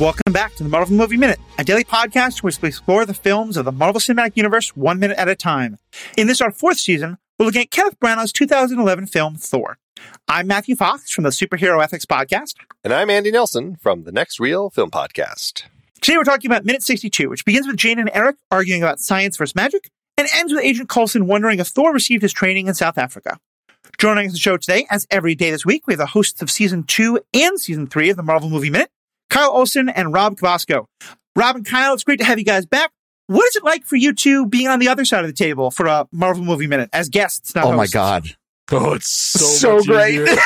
Welcome back to the Marvel Movie Minute, a daily podcast where we explore the films of the Marvel Cinematic Universe one minute at a time. In this, our fourth season, we're looking at Kenneth Branagh's 2011 film Thor. I'm Matthew Fox from the Superhero Ethics Podcast. And I'm Andy Nelson from the Next Reel Film Podcast. Today we're talking about Minute 62, which begins with Jane and Erik arguing about science versus magic, and ends with Agent Coulson wondering if Thor received his training in South Africa. Joining us on the show today, as every day this week, we have the hosts of season two and season three of the Marvel Movie Minute, Kyle Olson and Rob Kubasko. Rob and Kyle, it's great to have you guys back. What is it like for you two being on the other side of the table for a Marvel Movie Minute as guests? Not oh my god. Oh, it's so, So great.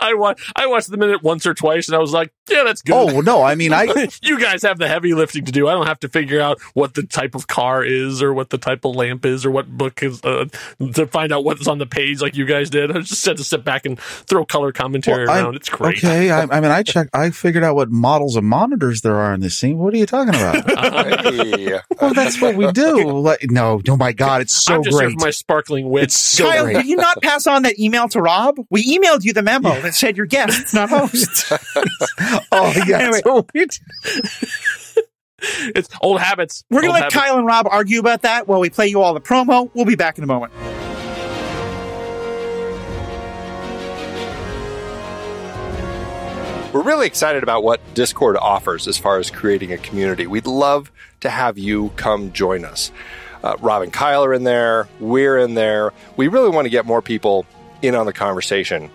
I watched I watched the minute once or twice, and I was like, "Yeah, that's good." Oh no, I mean I you guys have the heavy lifting to do. I don't have to figure out what the type of car is, or what the type of lamp is, or what book is uh, to find out what's on the page, like you guys did. I just had to sit back and throw color commentary Well, I- around. It's great. okay. I, I mean I checked. I figured out what models of monitors there are in this scene. What are you talking about? Hey. well, that's what we do. Like, no, oh my god, it's so I'm just here great. for my sparkling wit. It's so Kyle, great. did you not pass on that email to Rob? We emailed you the memo that said you're guests, not hosts. Oh yeah. Anyway. so weird. it's old habits. We're going Old to let habits. Kyle and Rob argue about that while we play you all the promo. We'll be back in a moment. We're really excited about what Discord offers as far as creating a community. We'd love to have you come join us. Uh, Rob and Kyle are in there. We're in there. We really want to get more people in on the conversation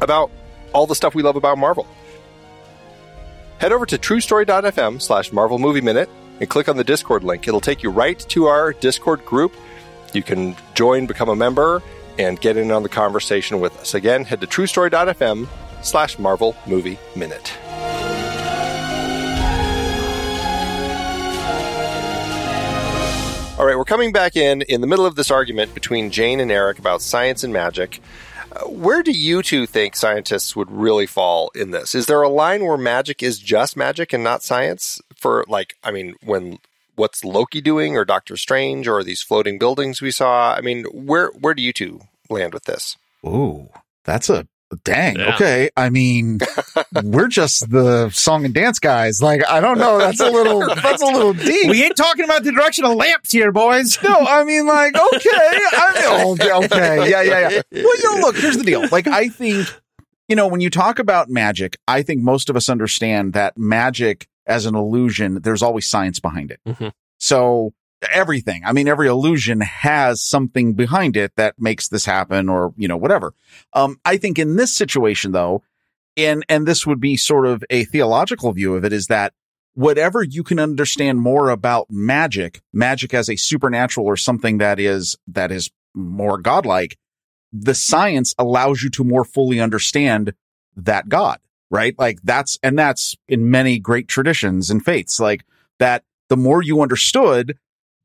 about all the stuff we love about Marvel. Head over to truestory.fm slash Marvel Movie Minute and click on the Discord link. It'll take you right to our Discord group. You can join, become a member, and get in on the conversation with us. Again, head to truestory.fm slash Marvel Movie Minute. All right, we're coming back in in the middle of this argument between Jane and Erik about science and magic. Uh, where do you two think scientists would really fall in this? Is there a line where magic is just magic and not science? For like, I mean, when what's Loki doing, or Doctor Strange, or these floating buildings we saw? I mean, where where do you two land with this? Ooh, that's a dang. Yeah. Okay, I mean we're just the song and dance guys. Like I don't know. That's a little. That's a little deep. We ain't talking about the direction of lamps here, boys. No, I mean, like, okay, I mean, oh, okay, yeah, yeah, yeah. Well, you know, look, here's the deal. Like, I think, you know, when you talk about magic, I think most of us understand that magic as an illusion, there's always science behind it. Mhm. So everything, I mean, every illusion has something behind it that makes this happen or, you know, whatever. Um, I think in this situation though, and, and this would be sort of a theological view of it is that whatever you can understand more about magic, magic as a supernatural or something that is, that is more godlike, the science allows you to more fully understand that God, right? Like that's, and that's in many great traditions and faiths, like that the more you understood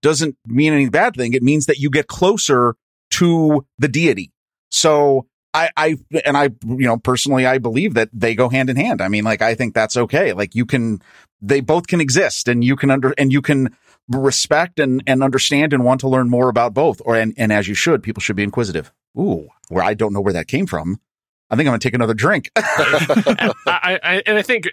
doesn't mean any bad thing. It means that you get closer to the deity. So I, I, and I, you know, personally, I believe that they go hand in hand. I mean, like, I think that's okay. Like you can, they both can exist and you can under, and you can respect and, and understand and want to learn more about both. Or, and, and as you should, people should be inquisitive. Ooh, where I don't know where that came from. I think I'm going to take another drink. I, I, and I think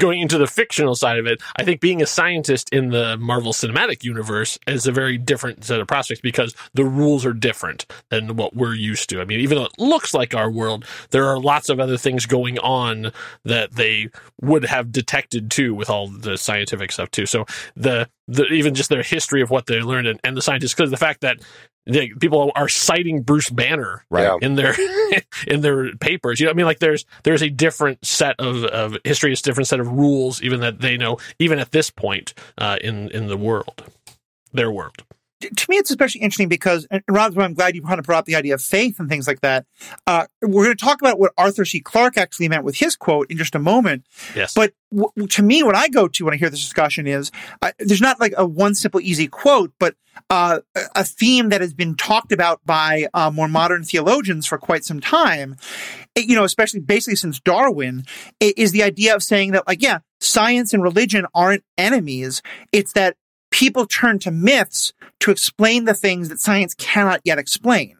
going into the fictional side of it, I think being a scientist in the Marvel Cinematic Universe is a very different set of prospects because the rules are different than what we're used to. I mean, even though it looks like our world, there are lots of other things going on that they would have detected too with all the scientific stuff too. So the, the even just their history of what they learned and, and the scientists, because the fact that they, people are citing Bruce Banner Right. Yeah. in their in their papers. You know, I mean, like there's there's a different set of, of history, it's a different set of rules, even that they know, even at this point uh, in in the world, their world. To me, it's especially interesting because, and Rob, I'm glad you kind of brought up the idea of faith and things like that. Uh, we're going to talk about what Arthur C. Clarke actually meant with his quote in just a moment. Yes, But w- to me, what I go to when I hear this discussion is uh, there's not like a one simple, easy quote, but uh, a- theme that has been talked about by uh, more modern theologians for quite some time. You know, especially basically since Darwin, is the idea of saying that, like, yeah, science and religion aren't enemies. It's that people turn to myths to explain the things that science cannot yet explain.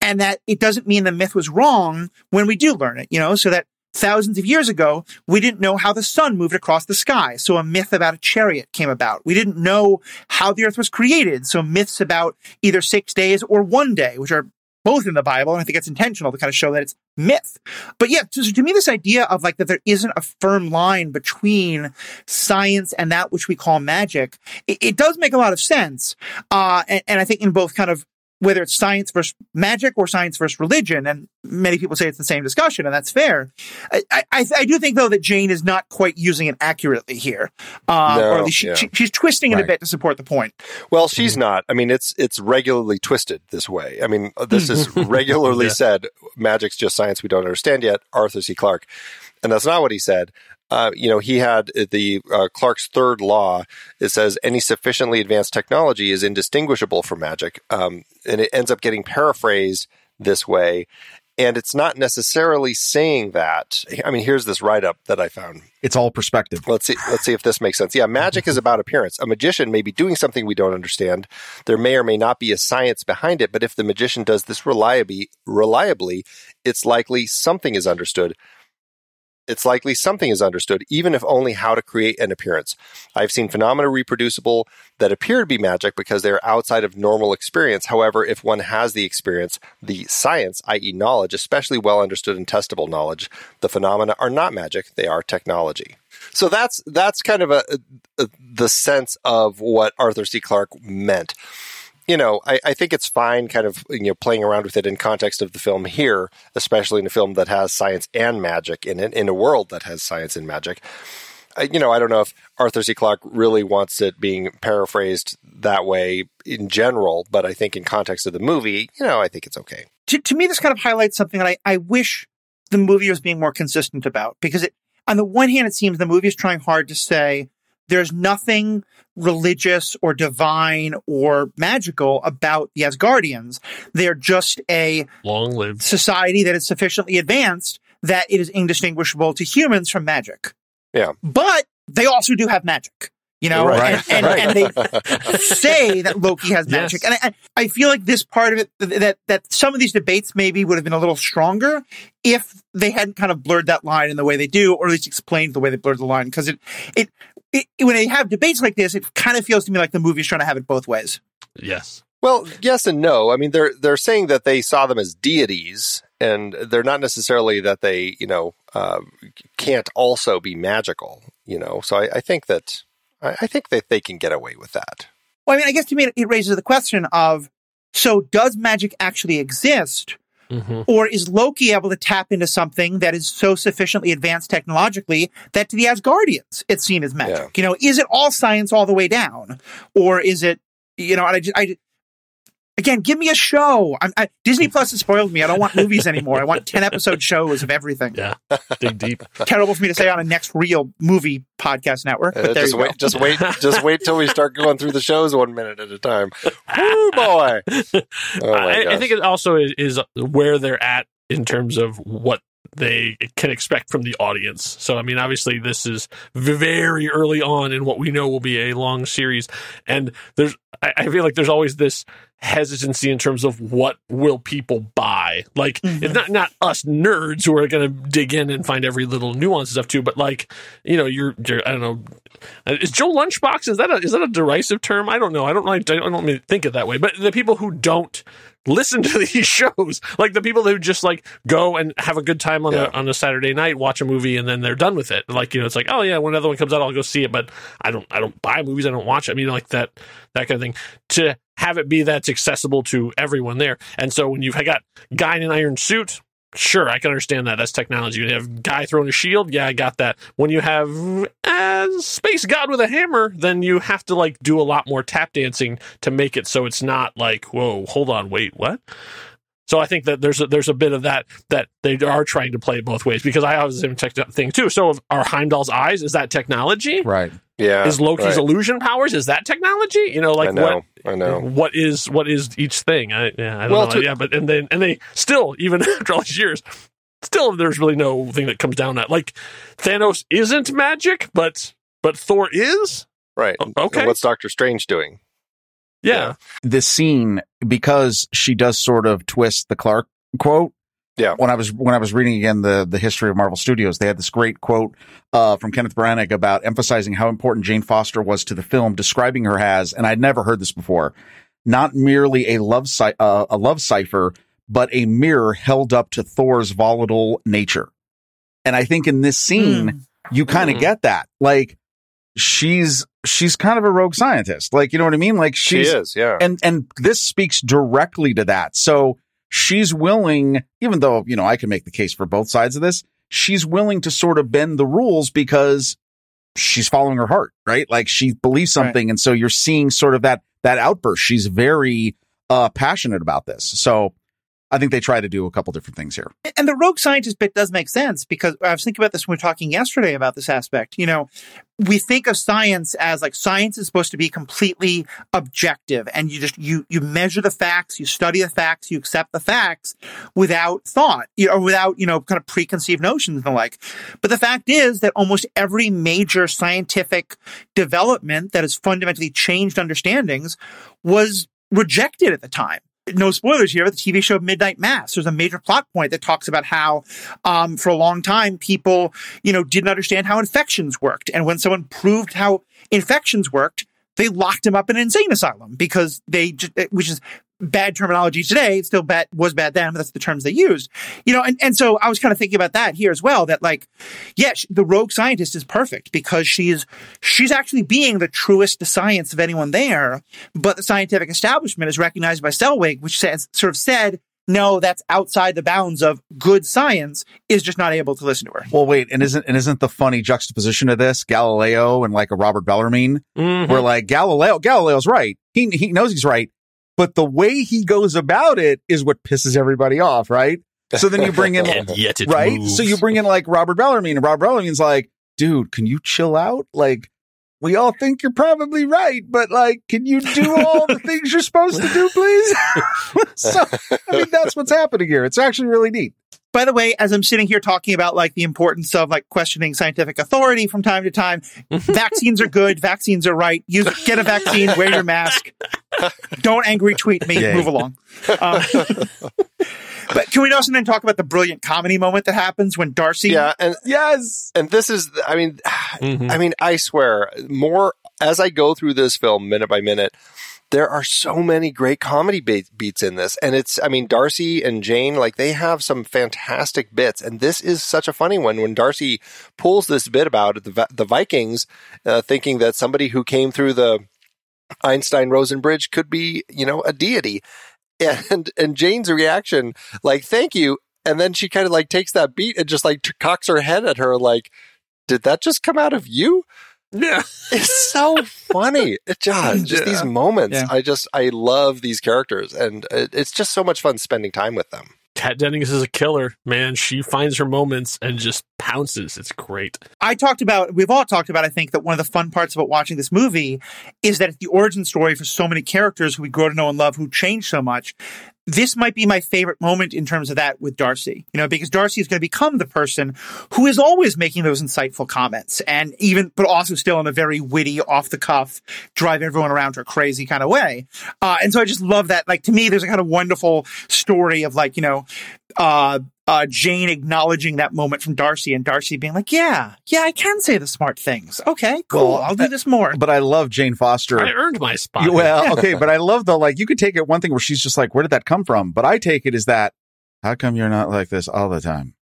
And that it doesn't mean the myth was wrong when we do learn it, you know, so that thousands of years ago, we didn't know how the sun moved across the sky. So a myth about a chariot came about. We didn't know how the earth was created. So myths about either six days or one day, which are both in the Bible. And I think it's intentional to kind of show that it's myth. But yeah, to, to me, this idea of like that there isn't a firm line between science and that which we call magic, it, it does make a lot of sense. Uh, and, and I think in both kind of whether it's science versus magic or science versus religion, and many people say it's the same discussion, and that's fair. I, I, I do think though that Jane is not quite using it accurately here, uh, No, or at least she, yeah. she, she's twisting it Right. a bit to support the point. Well, she's mm-hmm. not. I mean, it's it's regularly twisted this way. I mean, uh, this is mm-hmm. regularly Yeah. said. Magic's just science we don't understand yet. Arthur C. Clarke, and that's not what he said. Uh, you know, he had the uh, Clarke's third law. It says any sufficiently advanced technology is indistinguishable from magic, um, and it ends up getting paraphrased this way. And it's not necessarily saying that. I mean, here's this write up that I found. It's all perspective. Let's see. Let's see if this makes sense. Yeah, magic is about appearance. A magician may be doing something we don't understand. There may or may not be a science behind it, but if the magician does this reliably, reliably, it's likely something is understood. It's likely something is understood, even if only how to create an appearance. I've seen phenomena reproducible that appear to be magic because they are outside of normal experience. However, if one has the experience, the science, i.e., knowledge, especially well understood and testable knowledge, the phenomena are not magic; they are technology. So that's that's kind of a, a the sense of what Arthur C. Clarke meant. You know, I, I think it's fine, kind of you know, playing around with it in context of the film here, especially in a film that has science and magic in it, in a world that has science and magic. I, you know, I don't know if Arthur C. Clarke really wants it being paraphrased that way in general, but I think in context of the movie, you know, I think it's okay. to, to me, this kind of highlights something that I, I wish the movie was being more consistent about because it, on the one hand, it seems the movie is trying hard to say there's nothing religious or divine or magical about the Asgardians. They're just a long lived society that is sufficiently advanced that it is indistinguishable to humans from magic. Yeah. But they also do have magic. You know, Right. and, and, Right. and they say that Loki has magic. Yes. And I, I feel like this part of it, that, that some of these debates maybe would have been a little stronger if they hadn't kind of blurred that line in the way they do, or at least explained the way they blurred the line. Because it, it, it, when they have debates like this, it kind of feels to me like the movie's trying to have it both ways. Yes. Well, yes and no. I mean, they're they're saying that they saw them as deities, and they're not necessarily that they, you know, uh, can't also be magical. You know, so I, I think that I, I think that they can get away with that. Well, I mean, I guess to me, it- it raises the question of, so does magic actually exist? hmm Or is Loki able to tap into something that is so sufficiently advanced technologically that to the Asgardians it's seen as magic? Yeah. You know, is it all science all the way down, or is it? You know, I just, I again, give me a show. I'm, I, Disney Plus has spoiled me. I don't want movies anymore. I want ten episode shows of everything. Yeah. Dig deep. Terrible for me to say on a next reel movie podcast network, but Uh, there just you go. wait, just wait, just wait till we start going through the shows one minute at a time. Woo boy! Oh I, I think it also is, is where they're at in terms of what they can expect from the audience. So, I mean, obviously, this is very early on in what we know will be a long series, and there's I, I feel like there's always this hesitancy in terms of what will people buy. Like, Mhm. it's not not us nerds who are going to dig in and find every little nuance and stuff too, but like, you know, you're, you're I don't know, is Joe Lunchbox is that a is that a derisive term? I don't know. I don't like I don't mean think it that way. But the people who don't listen to these shows, like the people who just like go and have a good time on Yeah. a on a Saturday night, watch a movie, and then they're done with it. Like you know, it's like oh yeah, when another one comes out, I'll go see it. But I don't I don't buy movies. I don't watch. it. I mean, like that that kind of thing. To have it be that's accessible to everyone there, and so when you've got guy in an iron suit. Sure, I can understand that. That's technology. You have guy throwing a shield. Yeah, I got that. When you have uh, space god with a hammer, then you have to like do a lot more tap dancing to make it so it's not like, whoa, hold on, wait, what? So I think that there's a, there's a bit of that that they are trying to play both ways because I was in tech thing too. So are Heimdall's eyes is that technology? Right. Yeah, Is Loki's right. illusion powers is that technology? You know, like I know, what I know. what is what is each thing? I yeah, I don't Well, know. to- yeah, but and then and they still even after all these years, still there's really no thing that comes down that like Thanos isn't magic, but but Thor is. Right. Okay. And what's Doctor Strange doing? Yeah, This scene, because she does sort of twist the Clarke quote, Yeah. When I was when I was reading again the the history of Marvel Studios, they had this great quote uh, from Kenneth Branagh about emphasizing how important Jane Foster was to the film, describing her as, and I'd never heard this before, not merely a love ci- uh, a love cipher, but a mirror held up to Thor's volatile nature. And I think in this scene, Mm. you kind of Mm. get that. Like she's she's kind of a rogue scientist. Like you know what I mean? Like She is, yeah. and and this speaks directly to that. So she's willing, even though you know I can make the case for both sides of this, she's willing to sort of bend the rules because she's following her heart, right? Like she believes Right. something, and so you're seeing sort of that that outburst. She's very uh passionate about this. So I think they try to do a couple different things here. And the rogue scientist bit does make sense because I was thinking about this when we were talking yesterday about this aspect. You know, we think of science as like science is supposed to be completely objective and you just you you measure the facts, you study the facts, you accept the facts without thought, you know, without, you know, kind of preconceived notions and the like. But the fact is that almost every major scientific development that has fundamentally changed understandings was rejected at the time. No spoilers here, the TV show Midnight Mass. There's a major plot point that talks about how, um, for a long time, people, you know, didn't understand how infections worked. And when someone proved how infections worked, they locked him up in an insane asylum because they just, which is bad terminology today. It's still bad, was bad then, but that's the terms they used. You know, and, and so I was kind of thinking about that here as well, that like, yes, the rogue scientist is perfect because she's, she's actually being the truest science of anyone there. But the scientific establishment is recognized by Selvig, which says, sort of said, no, that's outside the bounds of good science, is just not able to listen to her. Well, wait, and isn't and isn't the funny juxtaposition of this Galileo and like a Robert Bellarmine? Mhm. where like Galileo, Galileo's right. He he knows he's right, but the way he goes about it is what pisses everybody off, right? So then you bring in right. moves. So you bring in like Robert Bellarmine, and Robert Bellarmine's like, dude, can you chill out? Like, we all think you're probably right, but like, can you do all the things you're supposed to do, please? so I mean, that's what's happening here. It's actually really neat. By the way, as I'm sitting here talking about like the importance of like questioning scientific authority from time to time, vaccines are good, vaccines are right. You get a vaccine, wear your mask. Don't angry tweet me. Yay. Move along. Um, but can we also then talk about the brilliant comedy moment that happens when Darcy? yeah, and Yes. and this is I mean Mhm. I mean, I swear, more as I go through this film minute by minute, there are so many great comedy be- beats in this. And it's, I mean, Darcy and Jane, like they have some fantastic bits. And this is such a funny one when Darcy pulls this bit about the, the Vikings, uh, thinking that somebody who came through the Einstein Rosen Bridge could be, you know, a deity. And, and Jane's reaction, like, thank you. And then she kind of like takes that beat and just like cocks her head at her, like, did that just come out of you? yeah. It's so funny. It just, just these moments. Yeah. I just, I love these characters and it, it's just so much fun spending time with them. Kat Dennings is a killer, man. She finds her moments and just pounces. It's great. I talked about, we've all talked about, I think, that one of the fun parts about watching this movie is that it's the origin story for so many characters who we grow to know and love who change so much. This might be my favorite moment in terms of that with Darcy, you know, because Darcy is going to become the person who is always making those insightful comments and even, but also still in a very witty, off the cuff, drive everyone around her crazy kind of way. Uh, and so I just love that. Like to me, there's a kind of wonderful story of like, you know, uh, uh, Jane acknowledging that moment from Darcy and Darcy being like, yeah, yeah, I can say the smart things. Okay, cool. Well, I'll do this more. But I love Jane Foster. I earned my spot. You- well, okay, but I love the like you could take it one thing where she's just like, where did that come from? But I take it as that how come you're not like this all the time?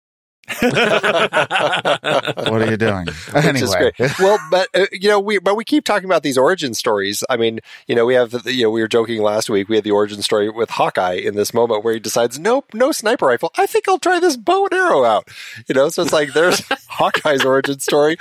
What are you doing? Anyway. Well, but uh, you know, we but we keep talking about these origin stories. I mean, you know, we have you know we were joking last week. We had the origin story with Hawkeye in this moment where he decides, nope, no sniper rifle. I think I'll try this bow and arrow out. You know, so it's like there's Hawkeye's origin story,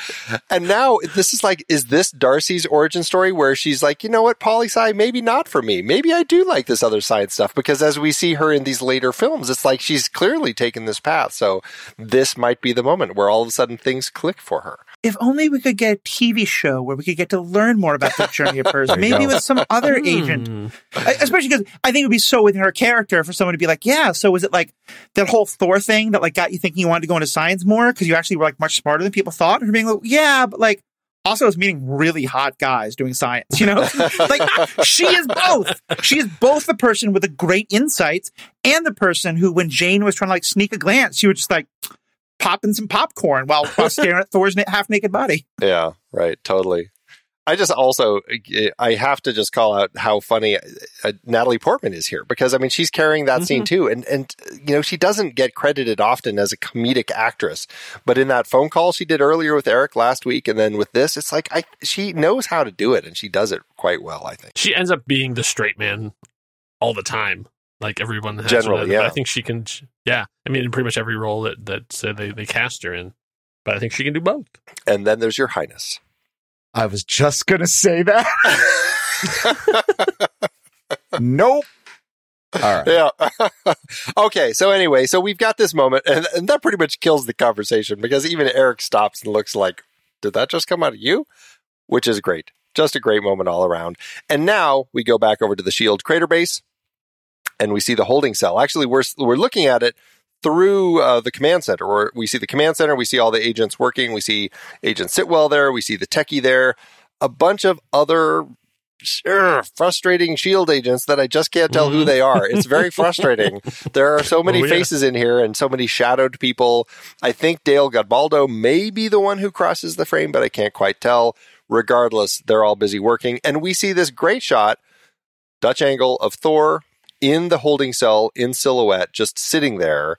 and now this is like, is this Darcy's origin story where she's like, you know what, poli sci, maybe not for me. Maybe I do like this other side stuff because as we see her in these later films, it's like she's clearly taken this path. So this might be the moment where all of a sudden things click for her. if only we could get a TV show where we could get to learn more about that journey of hers, maybe with some other agent. Hmm. Especially because I think it would be so within her character for someone to be like, yeah, so was it like that whole Thor thing that like got you thinking you wanted to go into science more because you actually were like much smarter than people thought? And her being like, yeah, but like also is meeting really hot guys doing science, you know? like she is both. She is both the person with the great insights and the person who, when Jane was trying to like sneak a glance, she was just like popping some popcorn while, while staring at Thor's half naked body. Yeah, right. Totally. I just also I have to just call out how funny uh, Natalie Portman is here because I mean she's carrying that mm-hmm. scene too, and and you know she doesn't get credited often as a comedic actress, but in that phone call she did earlier with Erik last week, and then with this, it's like I she knows how to do it, and she does it quite well. I think she ends up being the straight man all the time. Like everyone has generally, yeah. I think she can. Yeah, I mean, in pretty much every role that that uh, they they cast her in, but I think she can do both. And then there's Your Highness. I was just going to say that. nope. All right. Yeah. okay. So anyway, so we've got this moment, and, and that pretty much kills the conversation because even Erik stops and looks like, "Did that just come out of you?" Which is great. Just a great moment all around. And now we go back over to the Shield crater base, and we see the holding cell. Actually, we're we're looking at it through uh, the command center, where we see the command center, we see all the agents working, we see Agent Sitwell there, we see the techie there, a bunch of other sure, frustrating shield agents that I just can't tell mm-hmm. who they are. It's very frustrating. there are so many oh, yeah. faces in here and so many shadowed people. I think Dale Godboldo may be the one who crosses the frame, but I can't quite tell. Regardless, they're all busy working. And we see this great shot, Dutch angle of Thor in the holding cell in silhouette, just sitting there.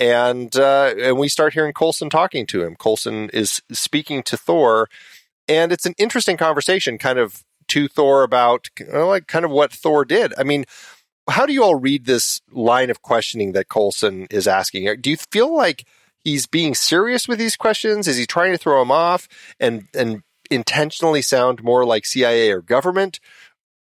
And uh, and we start hearing Coulson talking to him. Coulson is speaking to Thor, and it's an interesting conversation, kind of to Thor about like kind of what Thor did. I mean, how do you all read this line of questioning that Coulson is asking? Do you feel like he's being serious with these questions? Is he trying to throw him off and and intentionally sound more like CIA or government?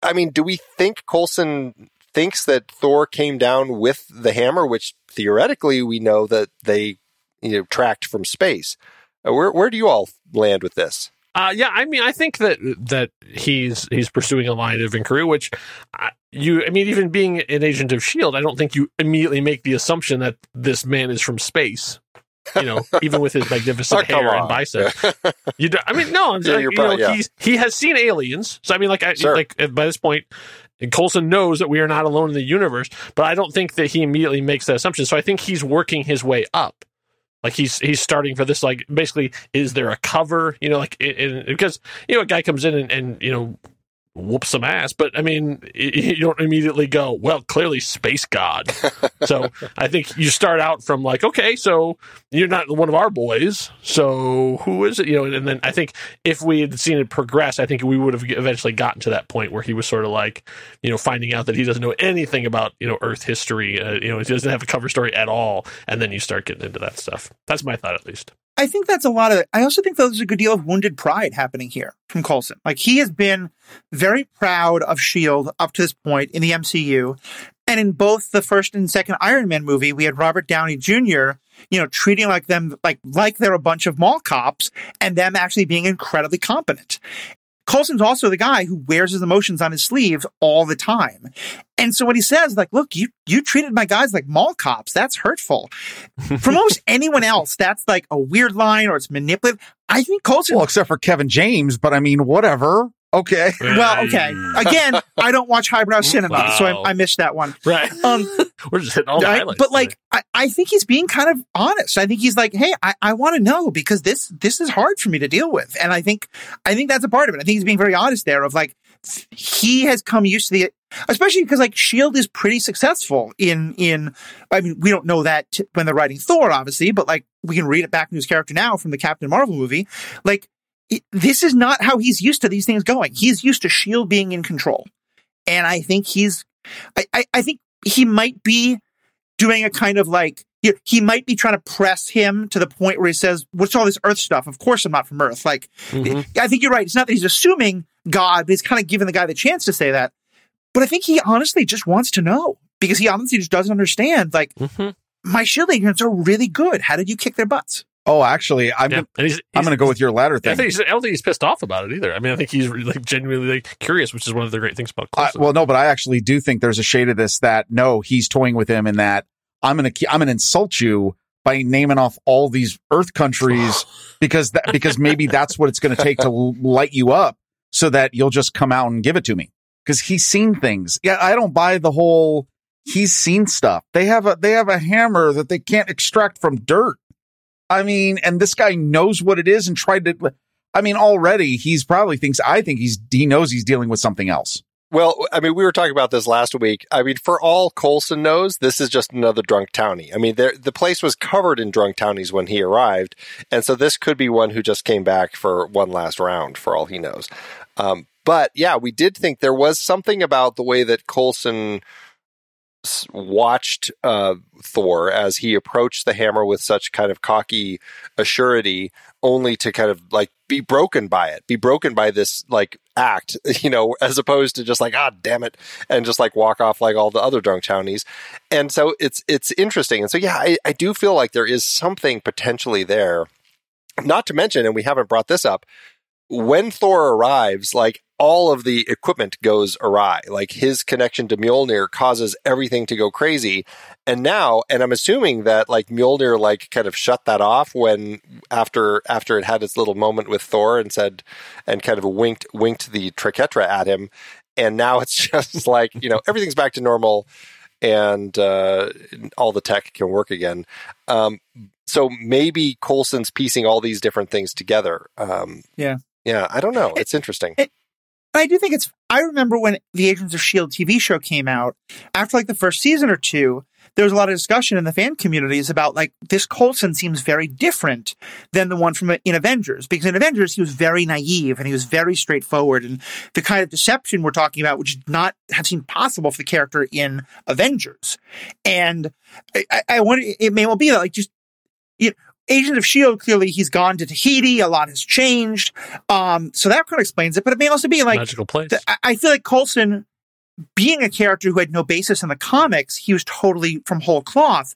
I mean, do we think Coulson thinks that Thor came down with the hammer, which theoretically we know that they you know tracked from space. Uh, where where do you all land with this? Uh, yeah, I mean, I think that that he's he's pursuing a line of inquiry, which uh, you, I mean, even being an agent of Shield, I don't think you immediately make the assumption that this man is from space. You know, even with his magnificent oh, hair on. and biceps. you, do, I mean, no, I'm yeah, you know, yeah. he's he has seen aliens, so I mean, like, I, sure. like by this point, and Coulson knows that we are not alone in the universe, but I don't think that he immediately makes that assumption. So I think he's working his way up. Like he's he's starting for this like basically is there a cover you know like it, because you know a guy comes in and, and you know whoop some ass. But I mean, you don't immediately go, well, clearly space god. so I think you start out from like, okay, so you're not one of our boys. So who is it? You know, and then I think if we had seen it progress, I think we would have eventually gotten to that point where he was sort of like, you know, finding out that he doesn't know anything about, you know, Earth history. Uh, you know, he doesn't have a cover story at all. And then you start getting into that stuff. That's my thought, at least. I think that's a lot of it. I also think there's a good deal of wounded pride happening here from Coulson. Like he has been very proud of S.H.I.E.L.D. up to this point in the MCU. And in both the first and second Iron Man movie, we had Robert Downey Jr., you know, treating like them, like, like they're a bunch of mall cops and them actually being incredibly competent. Coulson's also the guy who wears his emotions on his sleeve all the time. And so when he says, like, look, you, you treated my guys like mall cops, that's hurtful. For most anyone else, that's like a weird line or it's manipulative. I think Coulson. Well, except for Kevin James, but I mean, whatever. Okay. Well, okay. Again, I don't watch highbrow cinema, wow. so I, I, missed that one. Right. Um, We're just hitting all the I, highlights. But like, I, I, think he's being kind of honest. I think he's like, hey, I, I want to know because this this is hard for me to deal with, and I think I think that's a part of it. I think he's being very honest there. Of like, he has come used to the especially because like shield is pretty successful in in i mean we don't know that t- when they're writing thor obviously but like we can read it back in his character now from the captain marvel movie like it, this is not how he's used to these things going. He's used to Shield being in control, and I think he's, I, I, I think he might be doing a kind of like he might be trying to press him to the point where he says, "What's all this Earth stuff? Of course, I'm not from Earth." Like, mm-hmm. I think you're right. It's not that he's assuming God, but he's kind of giving the guy the chance to say that. But I think he honestly just wants to know because he honestly just doesn't understand. Like, mm-hmm. my shield agents are really good. How did you kick their butts? Oh, actually, I'm yeah. he's, he's, I'm going to go with your latter thing. I, think I don't think he's pissed off about it either. I mean, I think he's like genuinely like, curious, which is one of the great things about. Coulson. well, no, but I actually do think there's a shade of this that no, he's toying with him in that I'm going to I'm going to insult you by naming off all these Earth countries because that because maybe that's what it's going to take to light you up so that you'll just come out and give it to me because he's seen things. Yeah, I don't buy the whole he's seen stuff. They have a they have a hammer that they can't extract from dirt. I mean, and this guy knows what it is and tried to I mean, already he's probably thinks I think he's he knows he's dealing with something else. Well, I mean, we were talking about this last week. I mean, for all Coulson knows, this is just another drunk townie. I mean, there, the place was covered in drunk townies when he arrived, and so this could be one who just came back for one last round, for all he knows. Um, but yeah, we did think there was something about the way that Coulson watched uh, Thor as he approached the hammer with such kind of cocky assurity, only to kind of like be broken by it, be broken by this like act, you know, as opposed to just like ah damn it, and just like walk off like all the other drunk townies. And so it's it's interesting, and so yeah, I, I do feel like there is something potentially there. Not to mention, and we haven't brought this up, when Thor arrives, like all of the equipment goes awry. Like his connection to Mjolnir causes everything to go crazy. And now, and I'm assuming that like Mjolnir like kind of shut that off when after after it had its little moment with Thor and said and kind of winked winked the triquetra at him. And now it's just like, you know, everything's back to normal and uh, all the tech can work again. Um, so maybe Coulson's piecing all these different things together. Um, yeah. Yeah, I don't know. It's interesting. It, I do think it's. I remember when the Agents of Shield TV show came out. After like the first season or two, there was a lot of discussion in the fan communities about like this Coulson seems very different than the one from uh, in Avengers because in Avengers he was very naive and he was very straightforward and the kind of deception we're talking about, which did not have seemed possible for the character in Avengers. And I, I wonder, it may well be that like just you know, Agent of S.H.I.E.L.D., clearly he's gone to Tahiti. A lot has changed. Um, so that kind of explains it. But it may also be like magical place. Th- I feel like Coulson, being a character who had no basis in the comics, he was totally from whole cloth.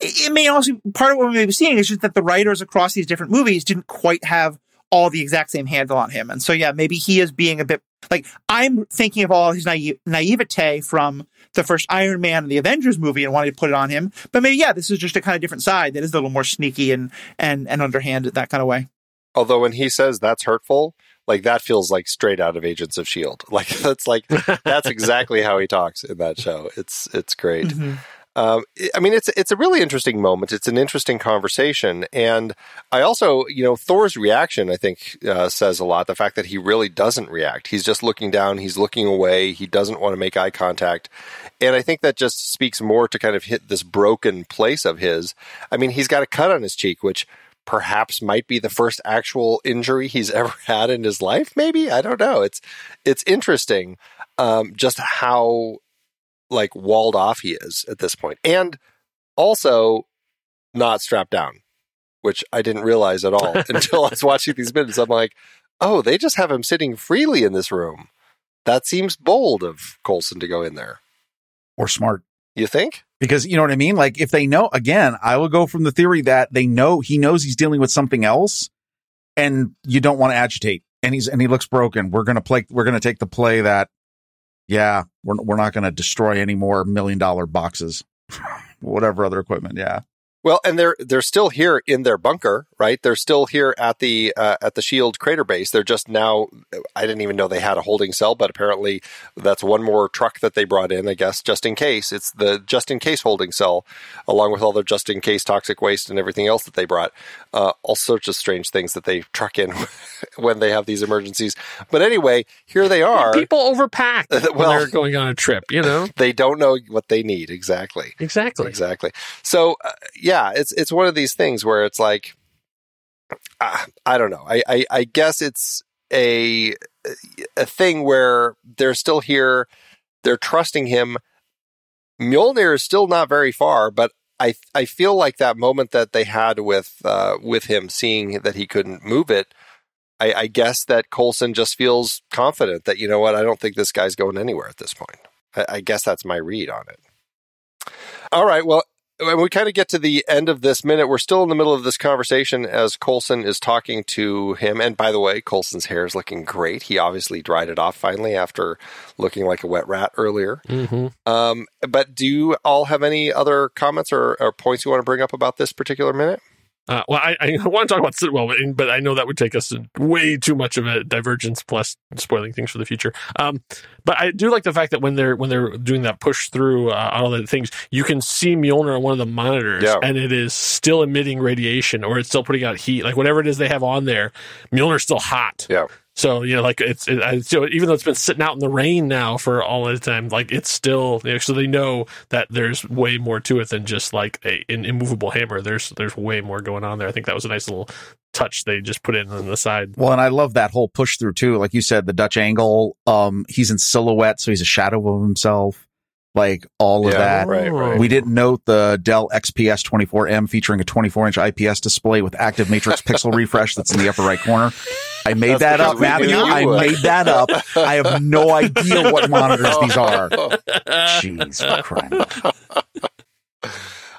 It, it may also, part of what we may be seeing is just that the writers across these different movies didn't quite have all the exact same handle on him. And so, yeah, maybe he is being a bit like I'm thinking of all his naive, naivete from the first Iron Man and the Avengers movie and wanting to put it on him. But maybe, yeah, this is just a kind of different side that is a little more sneaky and, and, and underhanded that kind of way. Although when he says that's hurtful, like that feels like straight out of Agents of Shield. Like that's like that's exactly how he talks in that show. It's it's great. Mm-hmm. Um, I mean, it's it's a really interesting moment. It's an interesting conversation, and I also, you know, Thor's reaction, I think, uh, says a lot. The fact that he really doesn't react. He's just looking down. He's looking away. He doesn't want to make eye contact, and I think that just speaks more to kind of hit this broken place of his. I mean, he's got a cut on his cheek, which perhaps might be the first actual injury he's ever had in his life. Maybe I don't know. It's it's interesting um, just how like walled off he is at this. And also not strapped down, which I didn't realize at all until I was watching these minutes. I'm like, oh, they just have him sitting freely in this room. That seems bold of Coulson to go in there. Or smart. You think? Because you know what I mean? Like if they know again, I will go from the theory that they know he knows he's dealing with something else and you don't want to agitate. And he's and he looks broken. We're gonna play we're gonna take the play that yeah, we're we're not going to destroy any more million dollar boxes, whatever other equipment. Yeah. Well, and they're they're still here in their bunker, right? They're still here at the uh, at the Shield crater base. They're just now. I didn't even know they had a holding cell, but apparently that's one more truck that they brought in. I guess just in case it's the just in case holding cell, along with all their just in case toxic waste and everything else that they brought. Uh, all sorts of strange things that they truck in when they have these emergencies. But anyway, here they are. People overpack well, when they're going on a trip. You know, they don't know what they need exactly. Exactly. Exactly. So. Uh, yeah, it's it's one of these things where it's like, uh, I don't know. I, I I guess it's a a thing where they're still here. They're trusting him. Mjolnir is still not very far, but I I feel like that moment that they had with uh, with him, seeing that he couldn't move it. I, I guess that Coulson just feels confident that you know what I don't think this guy's going anywhere at this point. I, I guess that's my read on it. All right. Well, when we kind of get to the end of this minute, we're still in the middle of this conversation as Coulson is talking to him. And by the way, Coulson's hair is looking great. He obviously dried it off finally after looking like a wet rat earlier. Mm-hmm. Um, but do you all have any other comments or, or points you want to bring up about this particular minute? Uh, well, I, I want to talk about Sitwell, but I know that would take us way too much of a divergence, plus spoiling things for the future. Um, but I do like the fact that when they're when they're doing that push through uh, all the things, you can see Mjolnir on one of the monitors, Yeah. and it is still emitting radiation, or it's still putting out heat, like whatever it is they have on there. Mjolnir's still hot. Yeah. So you know, like it's it, I, so even though it's been sitting out in the rain now for all the time, like it's still you know, so they know that there's way more to it than just like a, an immovable hammer. There's there's way more going on there. I think that was a nice little touch they just put in on the side. Well, and I love that whole push through too. Like you said, the Dutch angle. Um, he's in silhouette, so he's a shadow of himself. Like all of Yeah, that. right, right. We didn't note the Dell XPS 24M featuring a 24 inch IPS display with active matrix pixel refresh that's in the upper right corner. I made That's that up, Matthew. I made that up. I have no idea what monitors these are. Jeez, for crying out loud.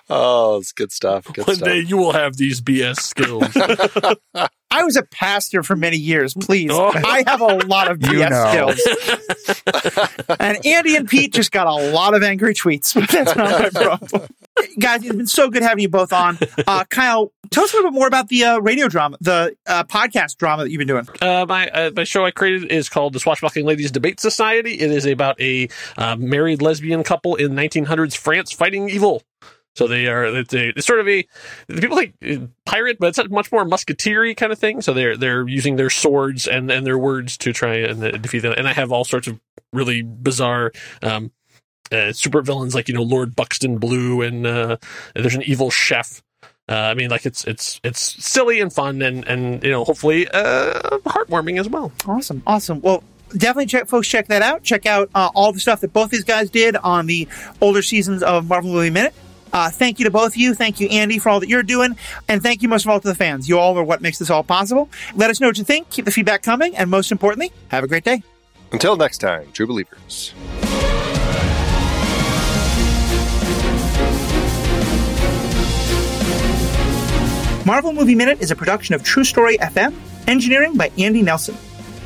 Oh, it's good stuff. Good One stuff. day you will have these BS skills. I was a pastor for many years. Please, Oh. I have a lot of You BS know. skills. and Andy and Pete just got a lot of angry tweets, but that's not my problem. Guys, it's been so good having you both on. Uh, Kyle, tell us a little bit more about the uh, radio drama, the uh, podcast drama that you've been doing. Uh, my uh, my show I created is called the Swashbuckling Ladies Debate Society. It is about a uh, married lesbian couple in 1900s France fighting evil. So they are it's, a, it's sort of a people think uh, pirate, but it's much more musketeer kind of thing. So they're they're using their swords and, and their words to try and uh, defeat them. And I have all sorts of really bizarre um, uh, super villains like you know Lord Buxton Blue and uh, there's an evil chef. Uh, I mean, like it's it's it's silly and fun and and you know hopefully uh, heartwarming as well. Awesome, awesome. Well, definitely check, folks, check that out. Check out uh, all the stuff that both these guys did on the older seasons of Marvel Movie Minute. Uh, thank you to both of you. Thank you, Andy, for all that you're doing. And thank you most of all to the fans. You all are what makes this all possible. Let us know what you think. Keep the feedback coming. And most importantly, have a great day. Until next time, true believers. Marvel Movie Minute is a production of True Story FM, engineering by Andy Nelson.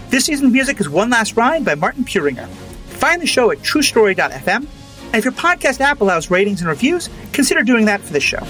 This season's music is One Last Ride by Martin Puringer. Find the show at truestory.fm, and if your podcast app allows ratings and reviews, consider doing that for this show.